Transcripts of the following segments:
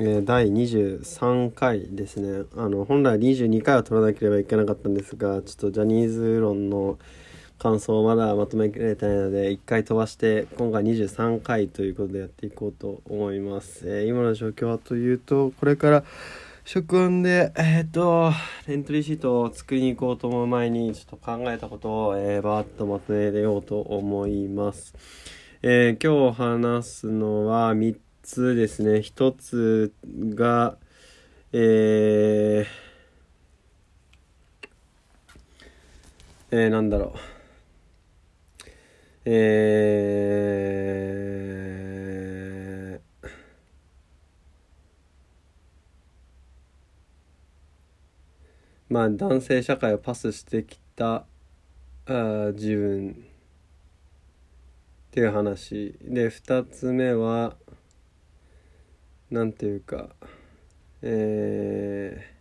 え第23回ですね。あの本来22回は取らなければいけなかったんですがちょっとジャニーズ論の感想をまだまとめきれてないので1回飛ばして今回23回ということでやっていこうと思います、えー今の状況はというとこれから食音でえっ、とエントリーシートを作りに行こうと思う前にちょっと考えたことを、えー、バーッとまとめようと思います。えー今日話すのは3つですね。1つがえーえーなんだろう。えーまあ男性社会をパスしてきたあ自分っていう話。で2つ目はなんていうかえー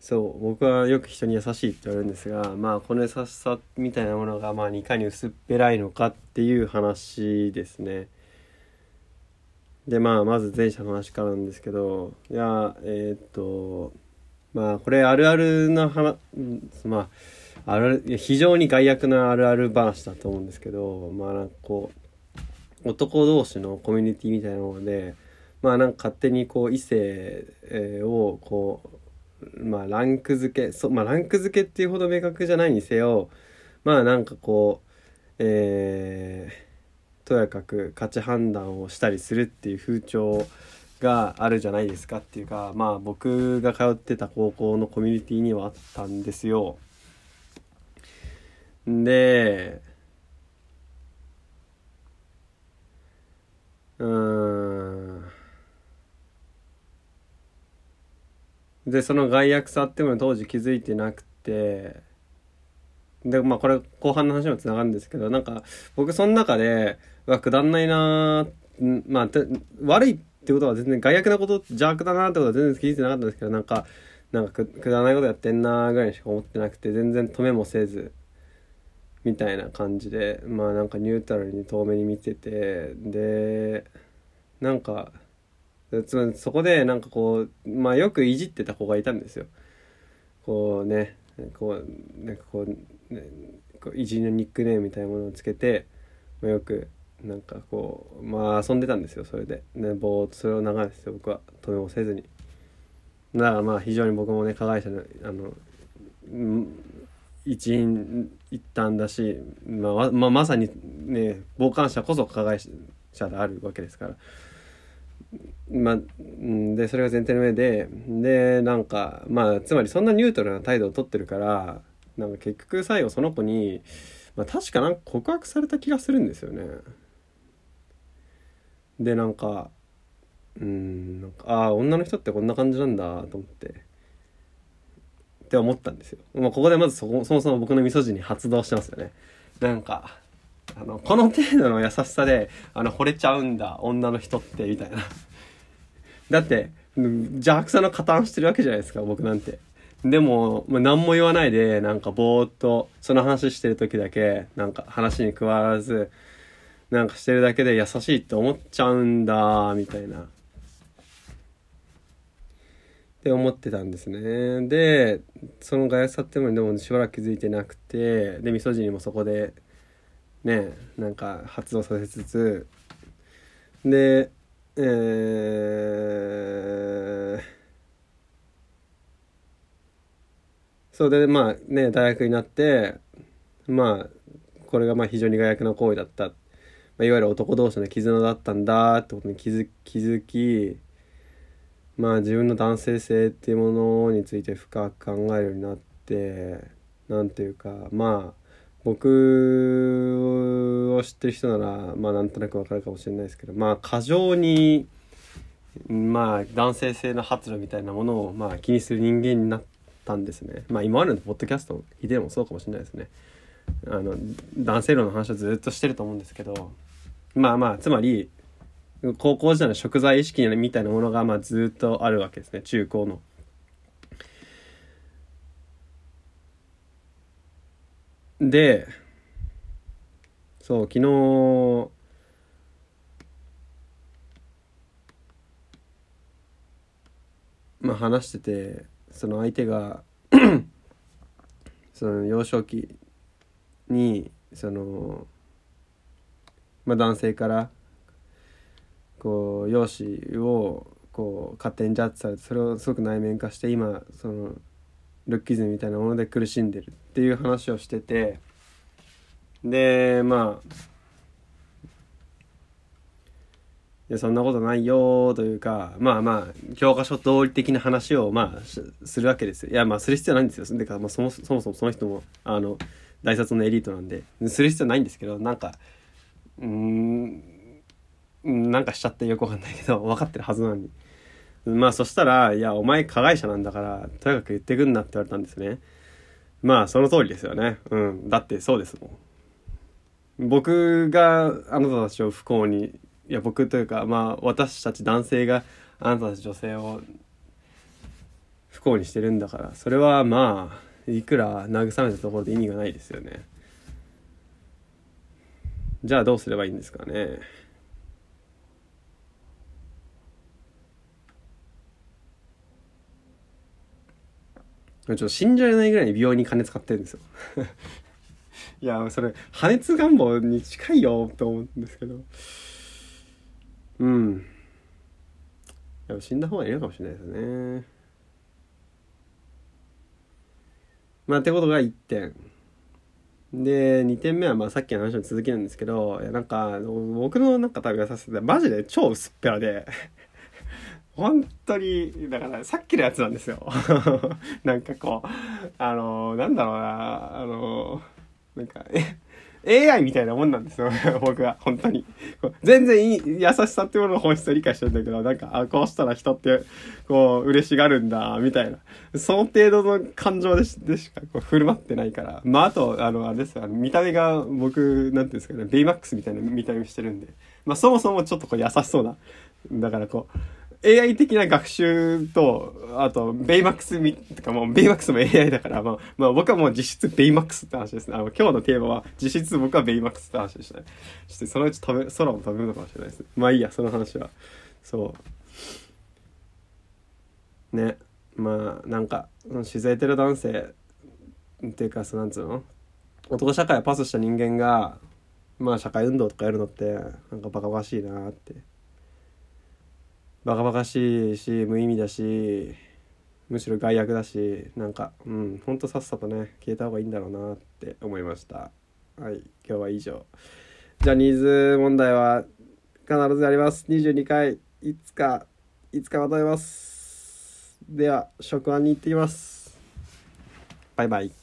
そう僕はよく人に優しいって言われるんですがまあこの優しさみたいなものがまあいかに薄っぺらいのかっていう話ですね。でまあまず前者の話からなんですけどいやえーっとまあこれあるあるな話まあある非常に害悪なあるある話だと思うんですけどまあなんかこう男同士のコミュニティみたいなものでまあなんか勝手にこう異性をこうまあランク付けそまあランク付けっていうほど明確じゃないにせよまあなんかこうえーとやかく価値判断をしたりするっていう風潮があるじゃないですかっていうかまあ僕が通ってた高校のコミュニティにはあったんですよ。でうん。でその害悪さっていうのを当時気づいてなくてでまあこれ後半の話にもつながるんですけどなんか僕その中でうわくだんないなーんまあ悪いってことは全然害悪なこと邪悪だなってことは全然気づいてなかったんですけどなんかなんかくくだらないことやってんなぐらいしか思ってなくて全然止めもせず。みたいな感じでまあなんかニュートラルに遠目に見ててでなんかつまりそこでなんかこうまあよくいじってた子がいたんですよ。こうねこうなんかこう,、ね、こういじりのニックネームみたいなものをつけて、まあ、よくなんかこうまあ遊んでたんですよそれで。ねぼーっとそれを流して僕は止めもせずに。だからまあ非常に僕もね加害者のあの一員一端だし、まあまあ、まさにね傍観者こそ加害者であるわけですからまあ、うんでそれが前提の上ででなんかまあつまりそんなニュートラルな態度を取ってるからなんか結局最後その子に、まあ、確かなんか告白された気がするんですよね。でなんかうんなんかああ女の人ってこんな感じなんだと思ってって思ったんですよ。まあ、ここでまずそもそも僕のミソジに発動してますよね。なんかあのこの程度の優しさであの惚れちゃうんだ女の人ってみたいな。だって邪悪さの加担してるわけじゃないですか僕なんて。でも、まあ、何も言わないでなんかぼーっとその話してる時だけなんか話に加わらずなんかしてるだけで優しいって思っちゃうんだみたいな。って思ってたんですね。で、そのガヤさっていうのにでもしばらく気づいてなくて、で、みそ汁にもそこで、ね、なんか発動させつつ、で、えー、そうで、まあね、大学になって、まあ、これがまあ非常に害悪な行為だった。まあ、いわゆる男同士の絆だったんだってことに気づ気づき、まあ自分の男性性っていうものについて深く考えるようになってなんていうかまあ僕を知ってる人ならまあなんとなくわかるかもしれないですけどまあ過剰にまあ男性性の発露みたいなものをまあ気にする人間になったんですね。まあ今までのポッドキャストのヒデもそうかもしれないですね。あの男性論の話をずっとしてると思うんですけどまあまあつまり高校時代の食材意識みたいなものがまあずっとあるわけですね中高の。でそう昨日まあ話しててその相手が その幼少期にそのまあ男性からこう容姿をこう勝手にジャッジされてそれをすごく内面化して今そのルッキズムみたいなもので苦しんでるっていう話をしててでまあいやそんなことないよというかまあまあ教科書通り的な話をまあするわけですよ。いやまあする必要ないんですよ。でか、まあ、そもそもそもその人もあの大卒のエリートなんでする必要ないんですけどなんかうんなんかしちゃってよくわかんないけど 分かってるはずなのに。まあそしたら「いやお前加害者なんだからとにかく言ってくんな」って言われたんですね。まあその通りですよね。うん。だってそうですもん。僕があなたたちを不幸にいや僕というかまあ私たち男性があなたたち女性を不幸にしてるんだからそれはまあいくら慰めたところで意味がないですよね。じゃあどうすればいいんですかね。ちょっと信じられないぐらいに美容に金使ってるんですよ。いやそれ破熱願望に近いよと思うんですけど。うん。やっぱ死んだ方がいいのかもしれないですね。まあってことが1点。で2点目はまあさっきの話の続きなんですけどいやなんか僕のなんか旅がさせて超マジで超薄っぺらで本当にだからさっきのやつなんですよ。なんかこうあのなんだろうなあのなんかえ AI みたいなもんなんですよ。僕は本当に。全然いい優しさってものの本質を理解してるんだけどなんかあこうしたら人ってこう嬉しがるんだみたいな。その程度の感情でしでしかこう振る舞ってないから。まああとあのあれですよ。見た目が僕なんていうんですかねベイマックスみたいな見た目してるんで。まあそもそもちょっとこう優しそうな。だからこう AI 的な学習と、あと、ベイマックスみ、とかもう、ベイマックスも AI だから、まあ、まあ僕はもう実質ベイマックスって話ですね。あの、今日のテーマは、実質僕はベイマックスって話でしたね。そして、そのうち食べ、空も食べるのかもしれないですね。まあいいや、その話は。そう。ね。まあ、なんか、自然てる男性っていうか、そなんつうの？男社会をパスした人間が、まあ社会運動とかやるのって、なんかバカバカしいなってバカバカしいし無意味だしむしろ害悪だしなんかうんほんとさっさとね消えた方がいいんだろうなって思いました。はい今日は以上。ジャニーズ問題は必ずやります。22回いつかいつかまとめます。では職案に行ってきます。バイバイ。